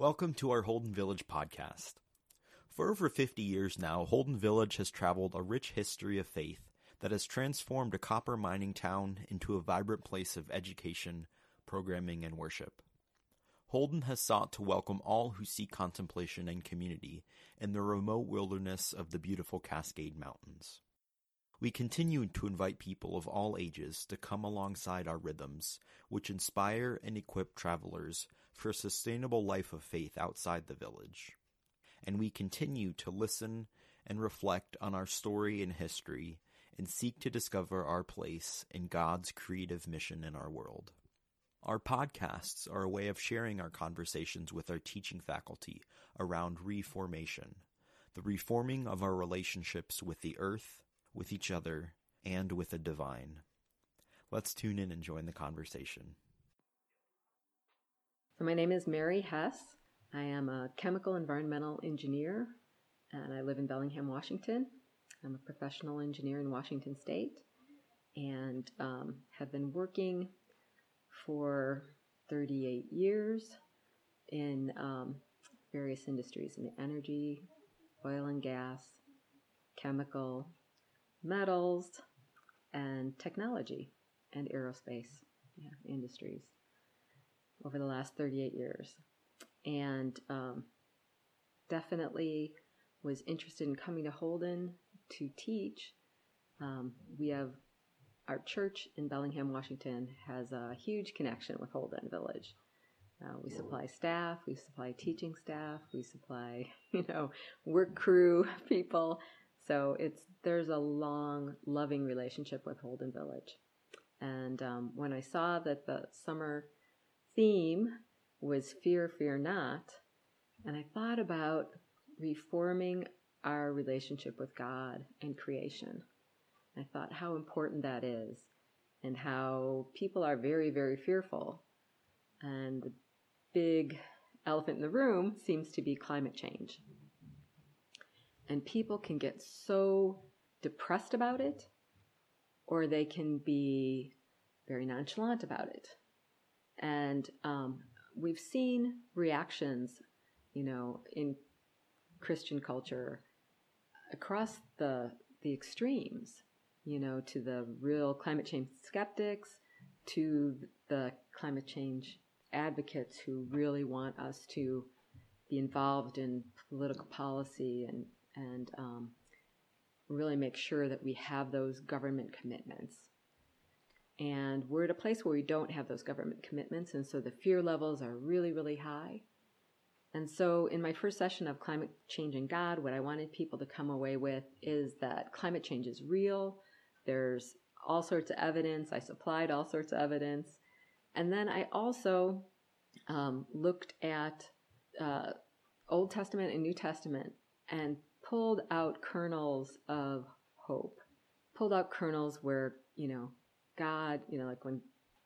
Welcome to our Holden Village podcast. For over 50 years now, Holden Village has traveled a rich history of faith that has transformed a copper mining town into a vibrant place of education, programming, and worship. Holden has sought to welcome all who seek contemplation and community in the remote wilderness of the beautiful Cascade Mountains. We continue to invite people of all ages to come alongside our rhythms, which inspire and equip travelers for a sustainable life of faith outside the village. And we continue to listen and reflect on our story and history and seek to discover our place in God's creative mission in our world. Our podcasts are a way of sharing our conversations with our teaching faculty around reformation, the reforming of our relationships with the earth, with each other, and with the divine. Let's tune in and join the conversation. So, my name is Mary Hess. I am a chemical environmental engineer and I live in Bellingham, Washington. I'm a professional engineer in Washington State and um, have been working for 38 years in um, various industries in the energy, oil and gas, chemical, metals, and technology and aerospace yeah, industries over the last 38 years. And um, definitely was interested in coming to Holden to teach. Um, we have our church in Bellingham, Washington has a huge connection with Holden Village. Uh, we supply staff, we supply teaching staff, we supply, you know, work crew people. So it's there's a long, loving relationship with Holden Village. And um, when I saw that the summer theme was fear, fear not, and I thought about reforming our relationship with God and creation. I thought how important that is and how people are very, very fearful. And the big elephant in the room seems to be climate change. And people can get so depressed about it, or they can be very nonchalant about it. And um, we've seen reactions, you know, in Christian culture across the the extremes, you know, to the real climate change skeptics, to the climate change advocates who really want us to be involved in political policy and and um, really make sure that we have those government commitments. And we're at a place where we don't have those government commitments, and so the fear levels are really, really high. And so, in my first session of Climate Change and God, what I wanted people to come away with is that climate change is real. There's all sorts of evidence. I supplied all sorts of evidence. And then I also um, looked at uh, Old Testament and New Testament and pulled out kernels of hope, pulled out kernels where, you know, God, you know, like when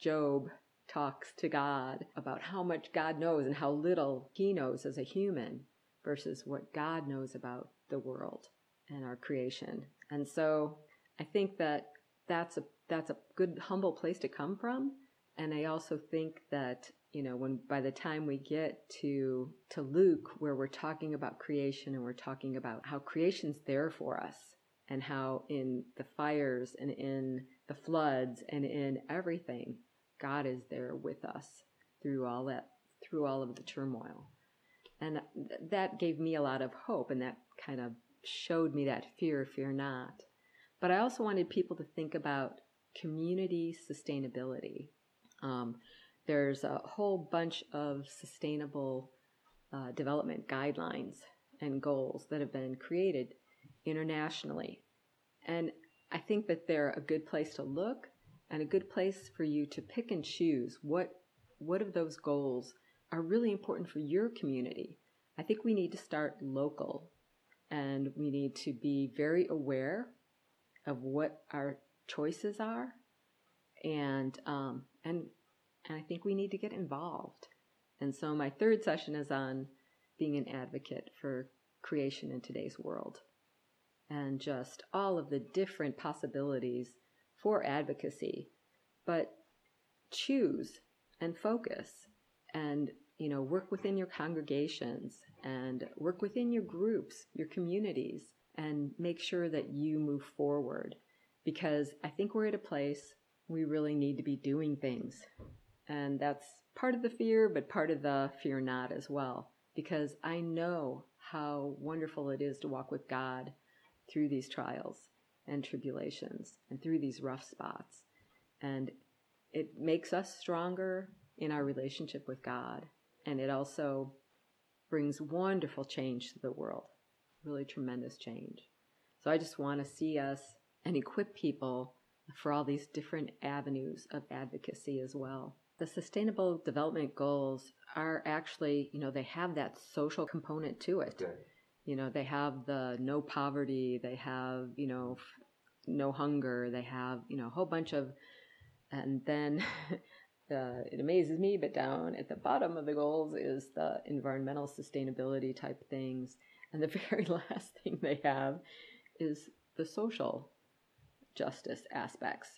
Job talks to God about how much God knows and how little he knows as a human versus what God knows about the world and our creation. And so I think that that's a that's a good humble place to come from and I also think that you know when by the time we get to to Luke where we're talking about creation and we're talking about how creation's there for us and how in the fires and in the floods and in everything God is there with us through all that, through all of the turmoil. And th- that gave me a lot of hope and that kind of showed me that fear, fear not. But I also wanted people to think about community sustainability. Um, there's a whole bunch of sustainable uh, development guidelines and goals that have been created internationally. And I think that they're a good place to look and a good place for you to pick and choose what what of those goals are really important for your community. I think we need to start local and we need to be very aware of what our choices are and um, and and I think we need to get involved. And so my third session is on being an advocate for creation in today's world and just all of the different possibilities for advocacy, but choose and focus and you know, work within your congregations and work within your groups, your communities, and make sure that you move forward. Because I think we're at a place we really need to be doing things. And that's part of the fear, but part of the fear not as well. Because I know how wonderful it is to walk with God through these trials and tribulations and through these rough spots. And it makes us stronger in our relationship with God. And it also brings wonderful change to the world, really tremendous change. So I just want to see us and equip people for all these different avenues of advocacy as well. The sustainable development goals are actually, you know, they have that social component to it. Okay. You know, they have the no poverty, they have, you know, no hunger, they have, you know, a whole bunch of, and then uh, it amazes me, but down at the bottom of the goals is the environmental sustainability type things. And the very last thing they have is the social justice aspects.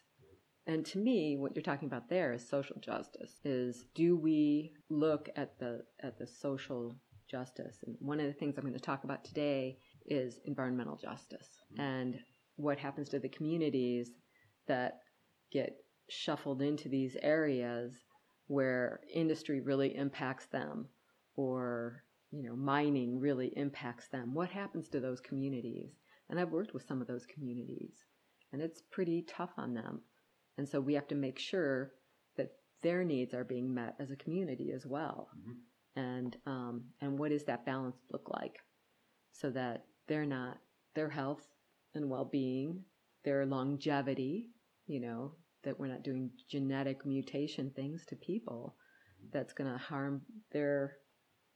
And to me, what you're talking about there is social justice. Is do we look at the at the social justice? And one of the things I'm going to talk about today is environmental justice mm-hmm. and what happens to the communities that get shuffled into these areas where industry really impacts them or you know mining really impacts them. What happens to those communities? And i've worked with some of those communities and it's pretty tough on them. And so we have to make sure that their needs are being met as a community as well mm-hmm. And um, and what does that balance look like so that they're not their health and well-being their longevity you know that we're not doing genetic mutation things to people that's going to harm their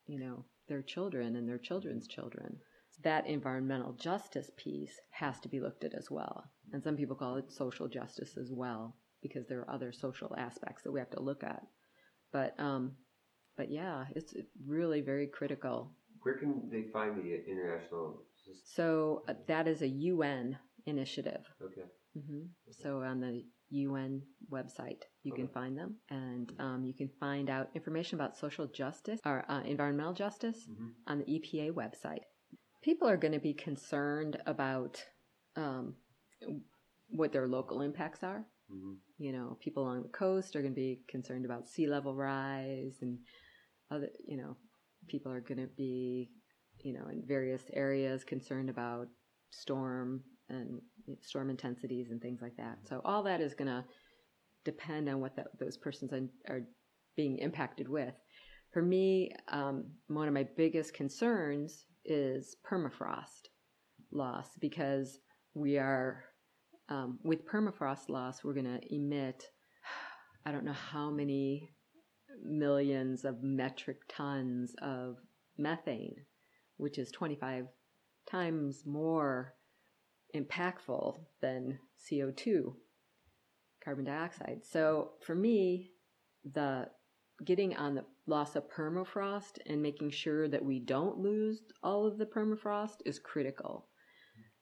you know their children and their children's children. That environmental justice piece has to be looked at as well. And some people call it social justice as well because there are other social aspects that we have to look at. But um but yeah it's really very critical Where can they find the international? so uh, that is a un initiative Okay. hmm So on the UN website, you can find them, and um, you can find out information about social justice or uh, environmental justice Mhm. on the EPA website. People are going to be concerned about um, what their local impacts are. hmm You know, people along the coast are going to be concerned about sea level rise, and other, you know, people are going to be, you know, in various areas concerned about storm and storm intensities and things like that. So all that is going to depend on what that, those persons are, being impacted with. For me, um, one of my biggest concerns is permafrost loss because we are um, with permafrost loss, we're going to emit I don't know how many millions of metric tons of methane, which is 25 times more impactful than CO2, carbon dioxide. So for me, the getting on the loss of permafrost and making sure that we don't lose all of the permafrost is critical.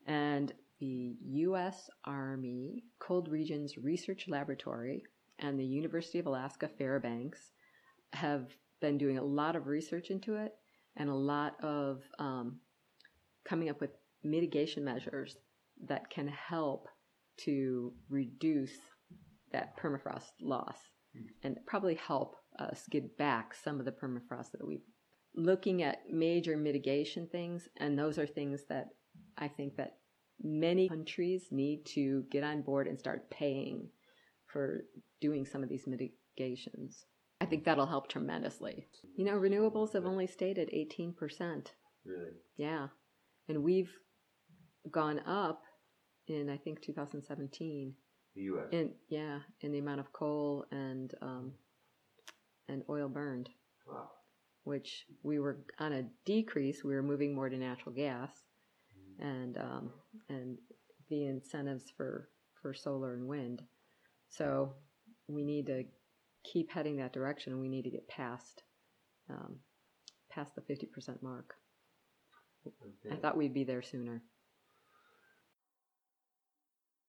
And the U.S. Army Cold Regions Research Laboratory and the University of Alaska Fairbanks have been doing a lot of research into it and a lot of um, coming up with mitigation measures that can help to reduce that permafrost loss and probably help us get back some of the permafrost that we looking at major mitigation things and those are things that I think that many countries need to get on board and start paying for doing some of these mitigations. I think that'll help tremendously. You know, renewables have only stayed at 18%. Really. Yeah. And we've gone up in, I think, 2017. The U.S. In, yeah, in the amount of coal and, um, and oil burned, wow. which we were on a decrease. We were moving more to natural gas and, um, and the incentives for, for solar and wind. So we need to keep heading that direction. and We need to get past, um, past the 50% mark. I thought we'd be there sooner.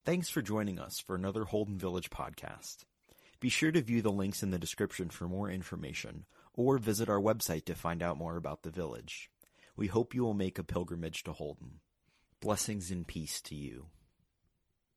Thanks for joining us for another Holden Village podcast. Be sure to view the links in the description for more information or visit our website to find out more about the village. We hope you will make a pilgrimage to Holden. Blessings and peace to you.